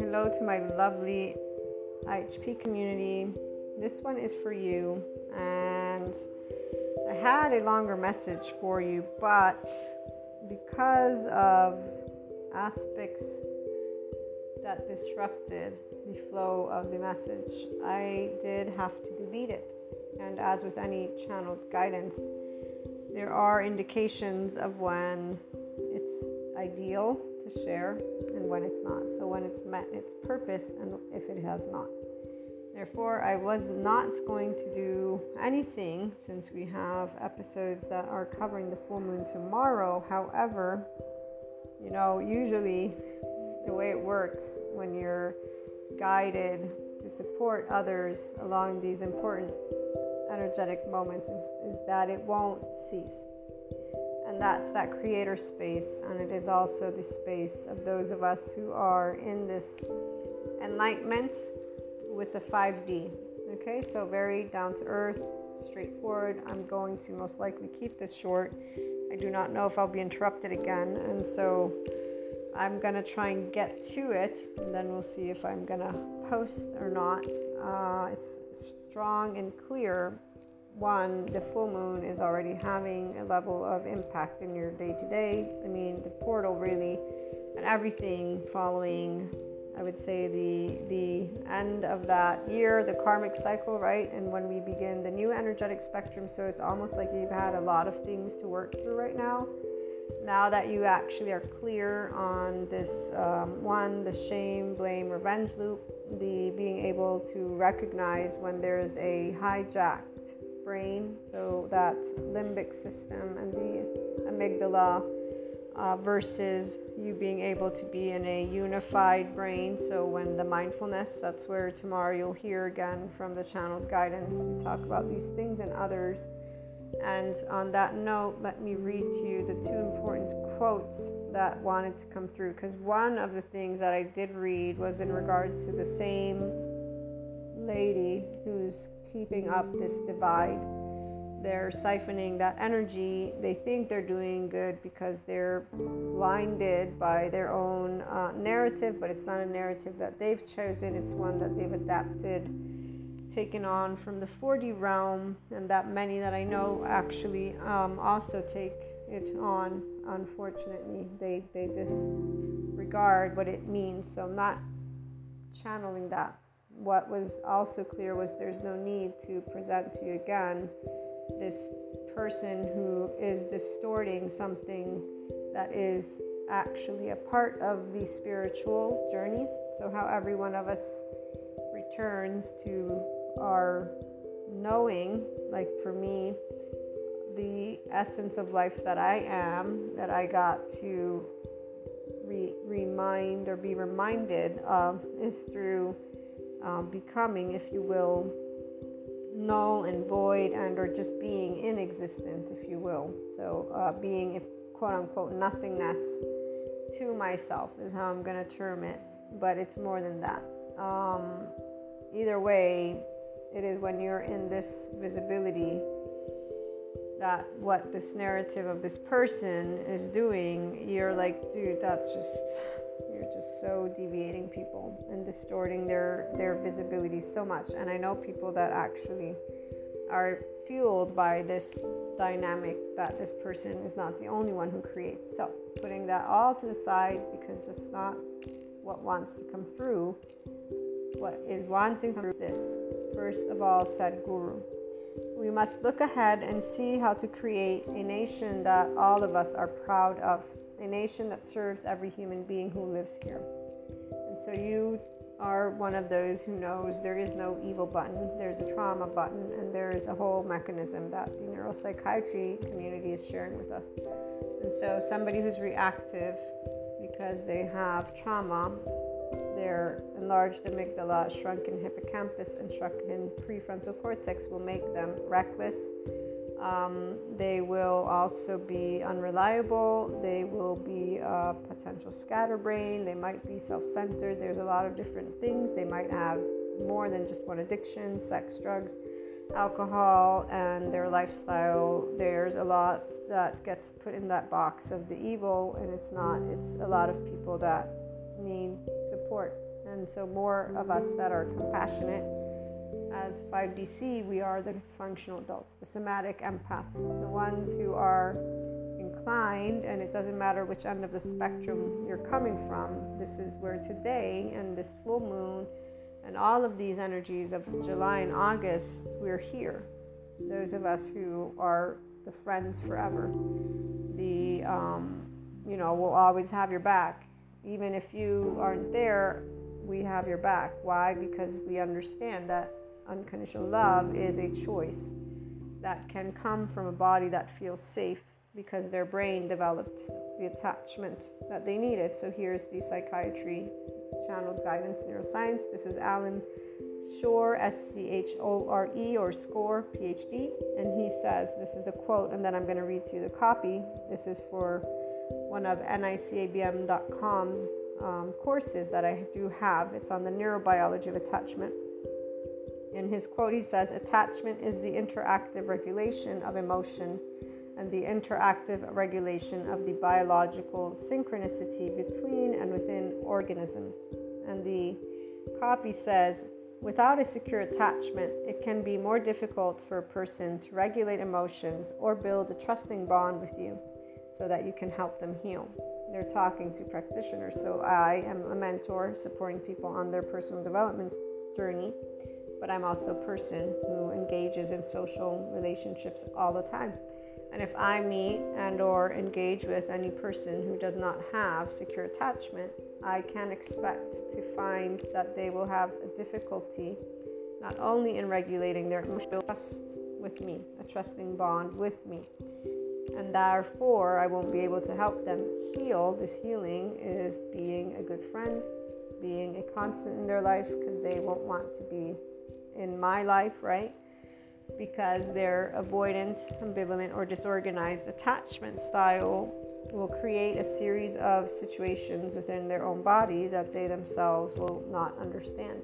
Hello to my lovely IHP community. This one is for you, and I had a longer message for you, but because of aspects that disrupted the flow of the message, I did have to delete it. And as with any channeled guidance, there are indications of when ideal to share and when it's not. So, when it's met its purpose and if it has not. Therefore, I was not going to do anything since we have episodes that are covering the full moon tomorrow. However, you know, usually the way it works when you're guided to support others along these important energetic moments is, is that it won't cease. And that's that creator space, and it is also the space of those of us who are in this enlightenment with the 5D. Okay, so very down to earth, straightforward. I'm going to most likely keep this short. I do not know if I'll be interrupted again, and so I'm gonna try and get to it, and then we'll see if I'm gonna post or not. Uh, it's strong and clear. One, the full moon is already having a level of impact in your day to day. I mean, the portal really, and everything following I would say the the end of that year, the karmic cycle, right? And when we begin the new energetic spectrum, so it's almost like you've had a lot of things to work through right now. Now that you actually are clear on this um, one, the shame, blame, revenge loop, the being able to recognize when there's a hijacked brain, so that limbic system and the amygdala uh, versus you being able to be in a unified brain. So, when the mindfulness, that's where tomorrow you'll hear again from the channeled guidance. We talk about these things and others. And on that note, let me read to you the two important quotes that wanted to come through. Because one of the things that I did read was in regards to the same lady who's keeping up this divide they're siphoning that energy. They think they're doing good because they're blinded by their own uh, narrative, but it's not a narrative that they've chosen, it's one that they've adapted, taken on from the 4D realm, and that many that I know actually um, also take it on. Unfortunately, they, they disregard what it means. So I'm not channeling that. What was also clear was there's no need to present to you again this person who is distorting something that is actually a part of the spiritual journey. So, how every one of us returns to our knowing, like for me, the essence of life that I am, that I got to re- remind or be reminded of, is through um, becoming, if you will, null and void and or just being in existence if you will. So uh, being if quote unquote nothingness to myself is how i'm going to term it but it's more than that. Um, either way it is when you're in this visibility that what this narrative of this person is doing you're like dude that's just you're just so deviating people and distorting their their visibility so much. And i know people that actually are fueled by this dynamic that this person is not the only one who creates. So putting that all to the side because it's not what wants to come through. What is wanting through this first of all Sadhguru. We must look ahead and see how to create a nation that all of us are proud of a nation that serves every human being who lives here. And so you are one of those who knows there is no evil button, there's a trauma button, and there is a whole mechanism that the neuropsychiatry community is sharing with us. And so somebody who's reactive because they have trauma, their enlarged amygdala, shrunken hippocampus, and shrunken prefrontal cortex will make them reckless um, they will also be unreliable. They will be a potential scatterbrain. They might be self centered. There's a lot of different things. They might have more than just one addiction, sex, drugs. alcohol and their lifestyle, there's a lot that gets put in that box of the evil, and it's not. It's a lot of people that need support. And so, more of us that are compassionate as 5DC, we are the functional adults, the somatic empaths, the ones who are inclined, and it doesn't matter which end of the spectrum you're coming from. This is where today and this full moon and all of these energies of July and August, we're here. Those of us who are the friends forever, the, um, you know, will always have your back. Even if you aren't there, we have your back. Why? Because we understand that unconditional love is a choice that can come from a body that feels safe because their brain developed the attachment that they needed. So here's the psychiatry channeled guidance neuroscience. This is Allan Schore, S C H O R E, or SCORE, PhD. And he says, this is the quote, and then I'm going to read to you the copy. This is for one of NICABM.com's um, courses that I do have. It's on the neurobiology of attachment. In his quote, he says, Attachment is the interactive regulation of emotion and the interactive regulation of the biological synchronicity between and within organisms. And the copy says, Without a secure attachment, it can be more difficult for a person to regulate emotions or build a trusting bond with you so that you can help them heal. They're talking to practitioners, so I am a mentor supporting people on their personal development journey, but I'm also a person who engages in social relationships all the time. And if I meet and or engage with any person who does not have secure attachment, I can expect to find that they will have a difficulty not only in regulating their emotional trust with me, a trusting bond with me. And therefore, I won't be able to help them heal. This healing is being a good friend, being a constant in their life because they won't want to be in my life, right? because their avoidant, ambivalent, or disorganized attachment style will create a series of situations within their own body that they themselves will not understand.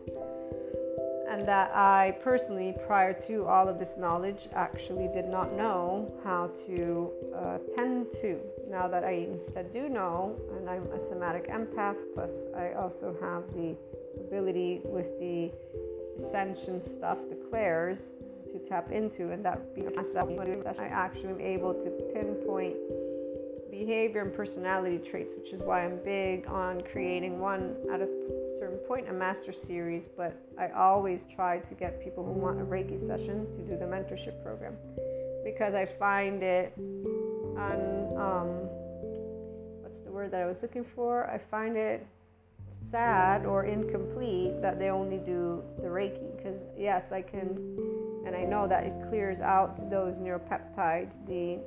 And that I personally, prior to all of this knowledge, actually did not know how to uh, tend to. Now that I instead do know, and I'm a somatic empath, plus I also have the ability with the ascension stuff, declares to tap into, and that becomes I actually am able to pinpoint behavior and personality traits, which is why I'm big on creating one at a certain point a master series. But I always try to get people who want a Reiki session to do the mentorship program because I find it on um, what's the word that I was looking for? I find it sad or incomplete that they only do the Reiki because yes, I can and I know that it clears out those neuropeptides, the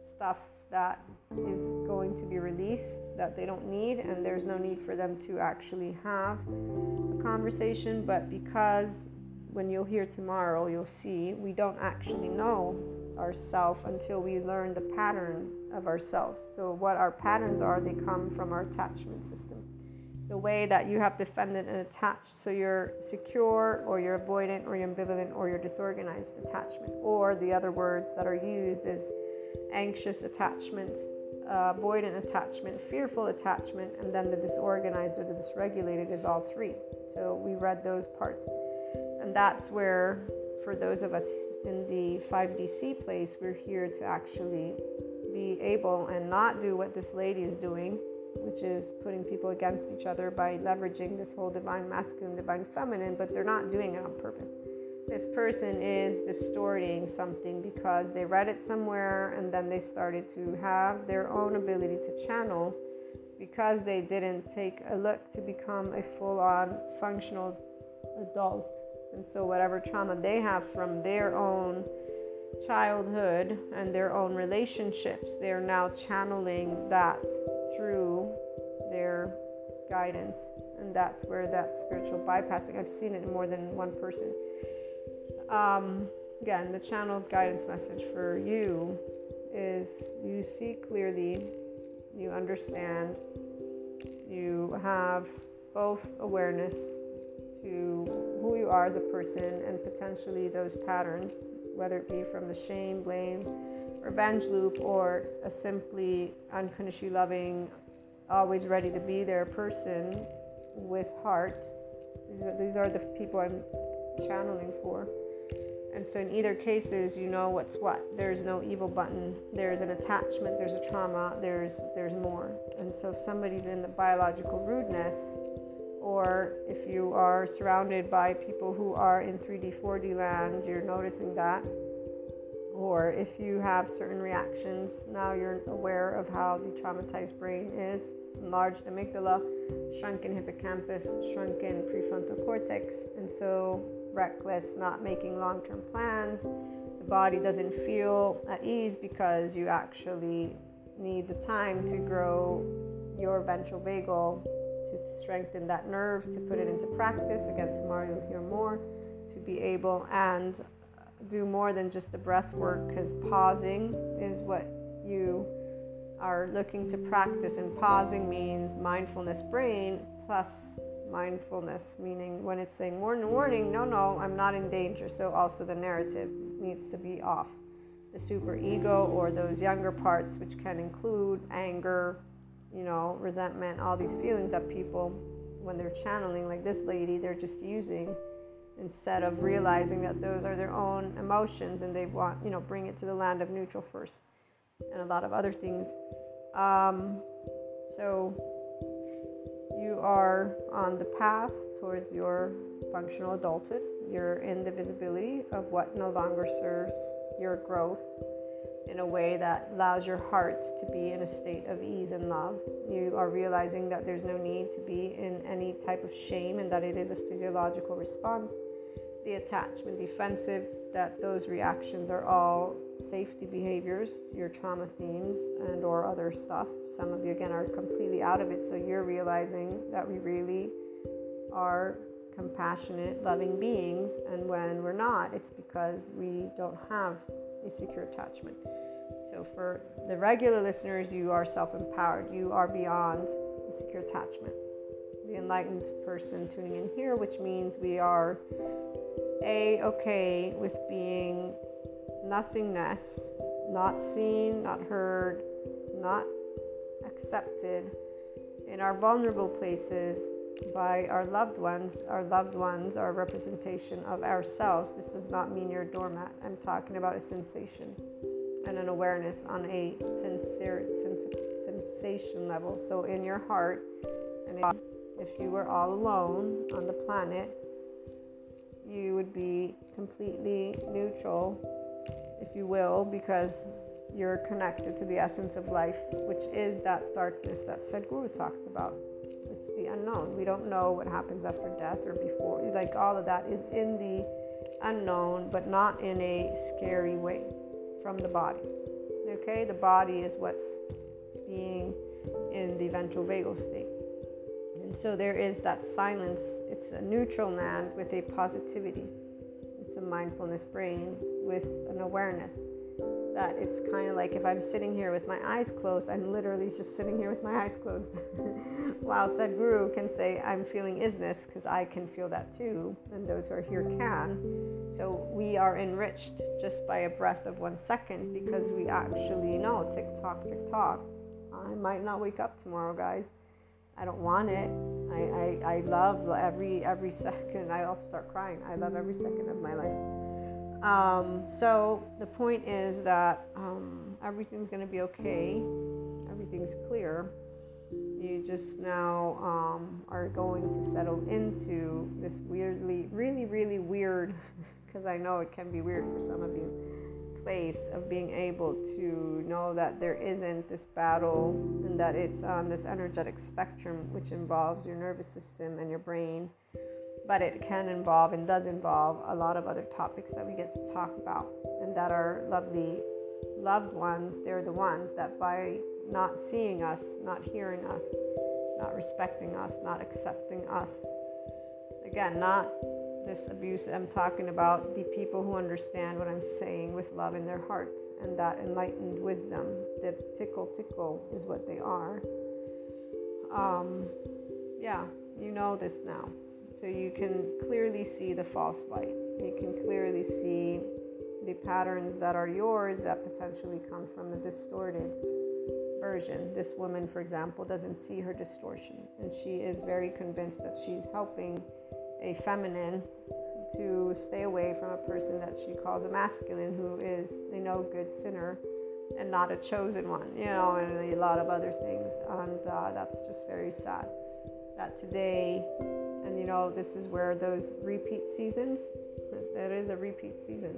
stuff that is going to be released that they don't need, and there's no need for them to actually have a conversation. But because when you'll hear tomorrow, you'll see we don't actually know ourselves until we learn the pattern of ourselves. So, what our patterns are, they come from our attachment system the way that you have defended and attached. So you're secure, or you're avoidant, or you're ambivalent, or you're disorganized attachment. Or the other words that are used is anxious attachment, uh, avoidant attachment, fearful attachment, and then the disorganized or the dysregulated is all three. So we read those parts. And that's where, for those of us in the 5DC place, we're here to actually be able and not do what this lady is doing which is putting people against each other by leveraging this whole divine masculine, divine feminine, but they're not doing it on purpose. This person is distorting something because they read it somewhere and then they started to have their own ability to channel because they didn't take a look to become a full on functional adult. And so, whatever trauma they have from their own childhood and their own relationships, they're now channeling that guidance. And that's where that spiritual bypassing, I've seen it in more than one person. Um, again, the channeled guidance message for you is you see clearly, you understand, you have both awareness to who you are as a person and potentially those patterns, whether it be from the shame, blame, revenge loop, or a simply unconditionally loving, always ready to be there person with heart. These are, these are the people I'm channeling for. And so, in either cases, you know what's what. There's no evil button. There's an attachment. There's a trauma. There's there's more. And so, if somebody's in the biological rudeness, or if you are surrounded by people who are in 3D, 4D land, you're noticing that. Or if you have certain reactions, now you're aware of how the traumatized brain is enlarged amygdala, shrunken hippocampus, shrunken prefrontal cortex, and so reckless, not making long term plans. The body doesn't feel at ease because you actually need the time to grow your ventral vagal to strengthen that nerve, to put it into practice. Again, tomorrow you'll hear more to be able and do more than just the breath work because pausing is what you are looking to practice. And pausing means mindfulness brain plus mindfulness, meaning when it's saying warning, warning, no, no, I'm not in danger. So also the narrative needs to be off. The super ego or those younger parts, which can include anger, you know, resentment, all these feelings that people, when they're channeling, like this lady, they're just using instead of realizing that those are their own emotions and they want, you know, bring it to the land of neutral first and a lot of other things. Um, so you are on the path towards your functional adulthood. You're in the visibility of what no longer serves your growth in a way that allows your heart to be in a state of ease and love. You are realizing that there's no need to be in any type of shame and that it is a physiological response. The attachment defensive, that those reactions are all safety behaviors, your trauma themes and or other stuff. Some of you again are completely out of it, so you're realizing that we really are compassionate, loving beings, and when we're not, it's because we don't have a secure attachment. So for the regular listeners, you are self-empowered. You are beyond the secure attachment. The enlightened person tuning in here, which means we are a okay with being nothingness, not seen, not heard, not accepted in our vulnerable places by our loved ones. Our loved ones are a representation of ourselves. This does not mean you're a doormat. I'm talking about a sensation and an awareness on a sincere sens- sensation level. So, in your heart, and if you were all alone on the planet, you would be completely neutral, if you will, because you're connected to the essence of life, which is that darkness that Sadhguru talks about. It's the unknown. We don't know what happens after death or before. Like all of that is in the unknown, but not in a scary way from the body. Okay, the body is what's being in the ventral vagal state. And so there is that silence. It's a neutral land with a positivity. It's a mindfulness brain with an awareness that it's kind of like if I'm sitting here with my eyes closed, I'm literally just sitting here with my eyes closed. While Sadhguru can say, I'm feeling isness, because I can feel that too, and those who are here can. So we are enriched just by a breath of one second because we actually know tick tock, tick tock. I might not wake up tomorrow, guys. I don't want it. I, I, I love every every second. I'll start crying. I love every second of my life. Um, so the point is that um, everything's going to be okay. Everything's clear. You just now um, are going to settle into this weirdly, really, really weird, because I know it can be weird for some of you place of being able to know that there isn't this battle and that it's on this energetic spectrum which involves your nervous system and your brain but it can involve and does involve a lot of other topics that we get to talk about and that our lovely loved ones they're the ones that by not seeing us not hearing us not respecting us not accepting us again not this abuse I'm talking about the people who understand what I'm saying with love in their hearts and that enlightened wisdom. The tickle tickle is what they are. Um, yeah, you know this now. So you can clearly see the false light. You can clearly see the patterns that are yours that potentially come from a distorted version. This woman, for example, doesn't see her distortion, and she is very convinced that she's helping a feminine to stay away from a person that she calls a masculine who is a no good sinner and not a chosen one, you know, and a lot of other things. And uh, that's just very sad that today, and you know, this is where those repeat seasons, it is a repeat season.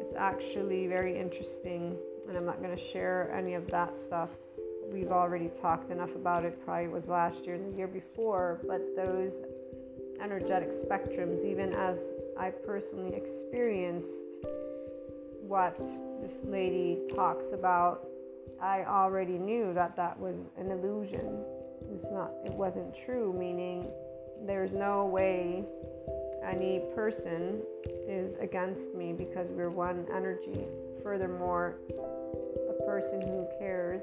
It's actually very interesting, and I'm not going to share any of that stuff. We've already talked enough about it, probably was last year and the year before, but those energetic spectrums, even as I personally experienced what this lady talks about, I already knew that that was an illusion. It's not, it wasn't true, meaning there's no way any person is against me because we're one energy. Furthermore, a person who cares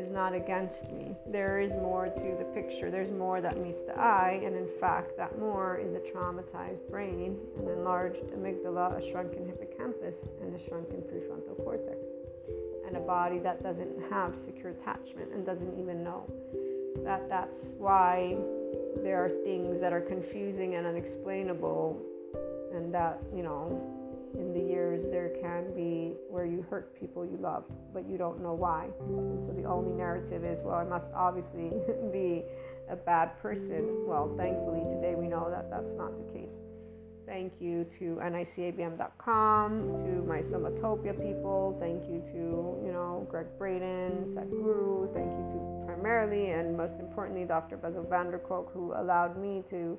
is not against me. There is more to the picture. There's more that meets the eye, and in fact, that more is a traumatized brain, an enlarged amygdala, a shrunken hippocampus, and a shrunken prefrontal cortex, and a body that doesn't have secure attachment and doesn't even know that that's why there are things that are confusing and unexplainable, and that you know in the years there can be where you hurt people you love, but you don't know why. And so the only narrative is, well, I must obviously be a bad person. Well, thankfully today we know that that's not the case. Thank you to nicabm.com, to my Somatopia people. Thank you to, you know, Gregg Braden, Sadhguru. Thank you to primarily and most importantly Dr. Bessel van der Kolk, who allowed me to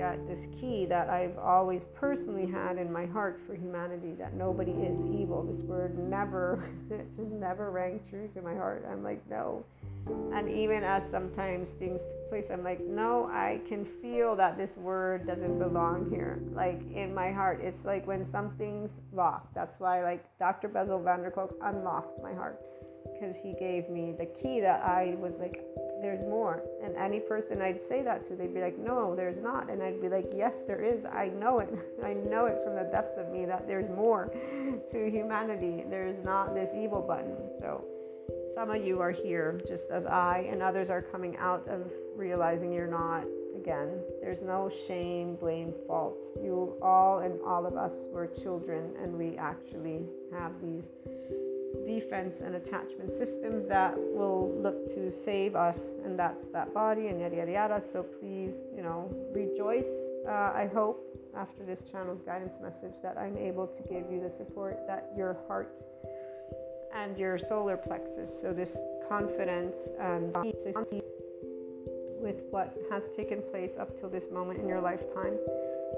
get this key that I've always personally had in my heart for humanity that nobody is evil. This word never, it just never rang true to my heart. I'm like, no. And even as sometimes things took place, I'm like, no, I can feel that this word doesn't belong here. Like in my heart, it's like when something's locked. That's why, like, Dr. Bessel van der Kolk unlocked my heart because he gave me the key that I was like, there's more. And any person I'd say that to, they'd be like, no, there's not. And I'd be like, yes, there is. I know it. I know it from the depths of me that there's more to humanity. There's not this evil button. So some of you are here just as I, and others are coming out of realizing you're not. Again, there's no shame, blame, fault. You all and all of us were children, and we actually have these defense and attachment systems that will look to save us, and that's that body and yada yada yada. So please, you know, rejoice. Uh, I hope after this channel guidance message that I'm able to give you the support that your heart and your solar plexus, so this confidence and with what has taken place up till this moment in your lifetime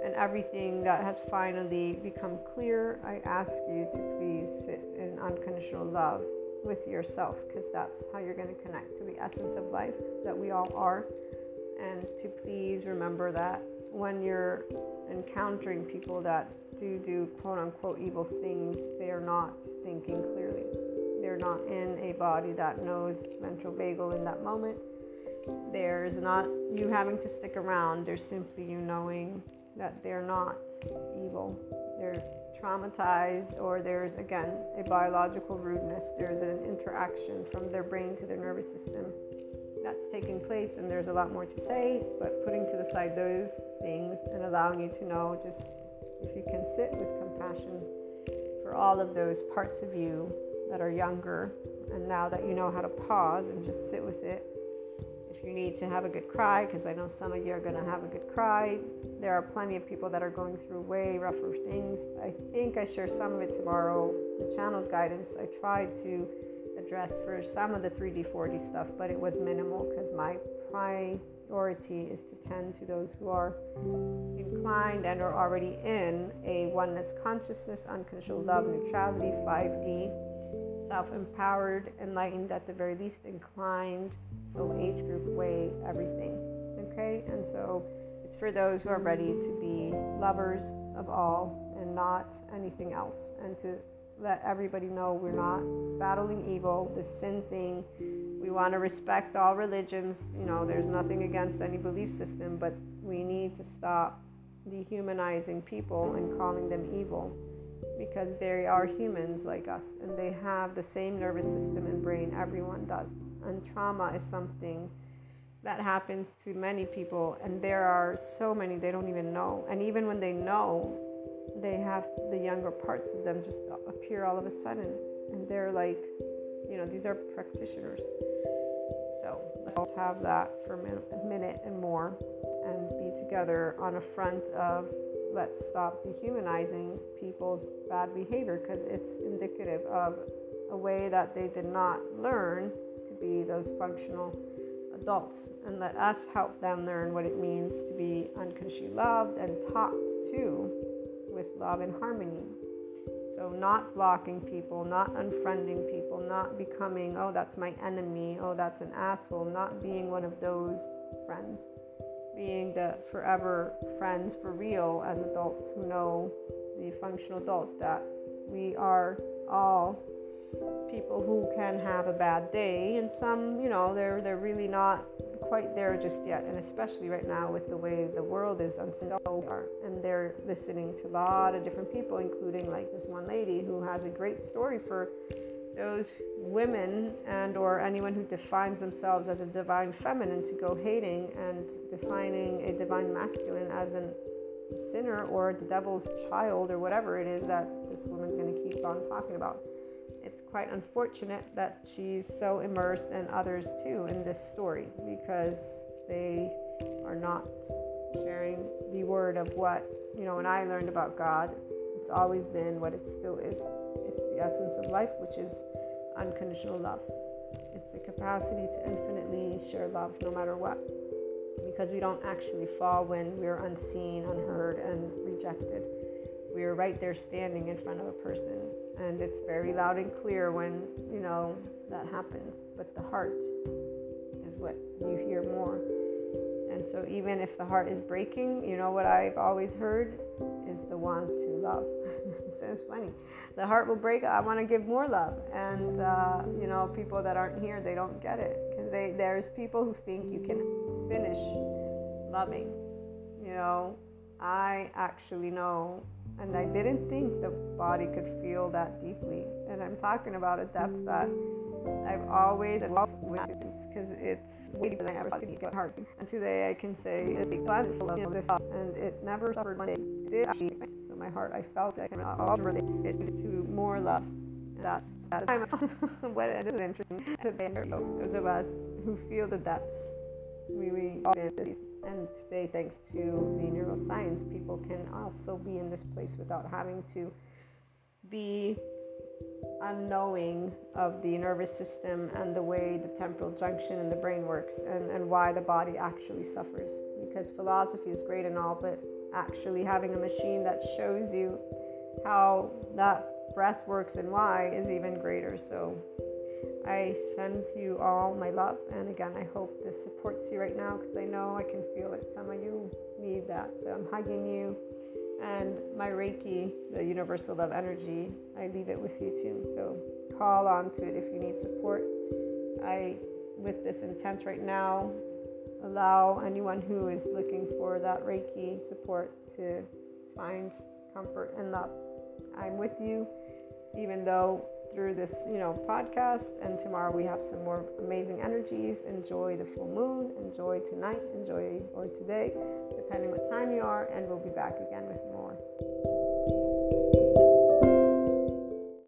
and everything that has finally become clear, I ask you to please sit in unconditional love with yourself because that's how you're going to connect to the essence of life that we all are. And to please remember that when you're encountering people that do do quote unquote evil things, they are not thinking clearly. They're not in a body that knows ventral vagal in that moment. There's not you having to stick around, there's simply you knowing that they're not evil. They're traumatized, or there's again a biological rudeness. There's an interaction from their brain to their nervous system that's taking place, and there's a lot more to say. But putting to the side those things and allowing you to know just if you can sit with compassion for all of those parts of you that are younger, and now that you know how to pause and just sit with it you need to have a good cry, because I know some of you are going to have a good cry, there are plenty of people that are going through way rougher things. I think I share some of it tomorrow. The channeled guidance I tried to address for some of the 3D, 4D stuff, but it was minimal because my priority is to tend to those who are inclined and are already in a oneness consciousness, unconditional love, neutrality, 5D self empowered, enlightened, at the very least, inclined, soul age group way, everything. Okay? And so it's for those who are ready to be lovers of all and not anything else, and to let everybody know we're not battling evil. The sin thing we want to respect all religions. You know, there's nothing against any belief system, but we need to stop dehumanizing people and calling them evil because they are humans like us and they have the same nervous system and brain everyone does. And trauma is something that happens to many people, and there are so many they don't even know. And even when they know, they have the younger parts of them just appear all of a sudden, and they're like, you know, these are practitioners. So let's have that for a minute and more and be together on a front of let's stop dehumanizing people's bad behavior because it's indicative of a way that they did not learn to be those functional adults and let us help them learn what it means to be unconditionally loved and talked to with love and harmony. So, not blocking people, not unfriending people, not becoming, oh, that's my enemy, oh, that's an asshole, not being one of those friends being the forever friends for real as adults who know the functional adult that we are all people who can have a bad day. And some you know they're they're really not quite there just yet. And especially right now with the way the world is and they're listening to a lot of different people including like this one lady who has a great story for those women and or anyone who defines themselves as a divine feminine to go hating and defining a divine masculine as a sinner or the devil's child or whatever it is that this woman's going to keep on talking about. It's quite unfortunate that she's so immersed and others too in this story because they are not sharing the word of what you know when i learned about god it's always been what it still is essence of life, which is unconditional love. It's the capacity to infinitely share love no matter what. Because we don't actually fall when we're unseen, unheard, and rejected. We're right there standing in front of a person. And it's very loud and clear when, you know, that happens. But the heart is what you hear more. So, even if the heart is breaking, you know what I've always heard is the want to love. it's funny. The heart will break. I want to give more love, and uh, you know, people that aren't here, they don't get it because there's people who think you can finish loving. You know, I actually know, and I didn't think the body could feel that deeply. And I'm talking about a depth that I've always and because it's way deeper than I ever thought it could get hard. And today I can say it's glad of this and it never suffered one. It did actually. So my heart, I felt it. All relate it to more love. That's that time. what this is interesting. Those of us who feel the depths, we we and today, thanks to the neuroscience, people can also be in this place without having to be unknowing of the nervous system and the way the temporal junction in the brain works and, and why the body actually suffers. Because philosophy is great and all, but actually having a machine that shows you how that breath works and why is even greater. So I send to you all my love. And again, I hope this supports you right now because I know I can feel it. Some of you need that. So I'm hugging you. And my Reiki, the universal love energy, I leave it with you too. So call on to it if you need support. I, with this intent right now, allow anyone who is looking for that Reiki support to find comfort and love. I'm with you, even though through this, you know, podcast and tomorrow we have some more amazing energies. Enjoy the full moon, enjoy tonight, enjoy or today, depending what time you are, and we'll be back again with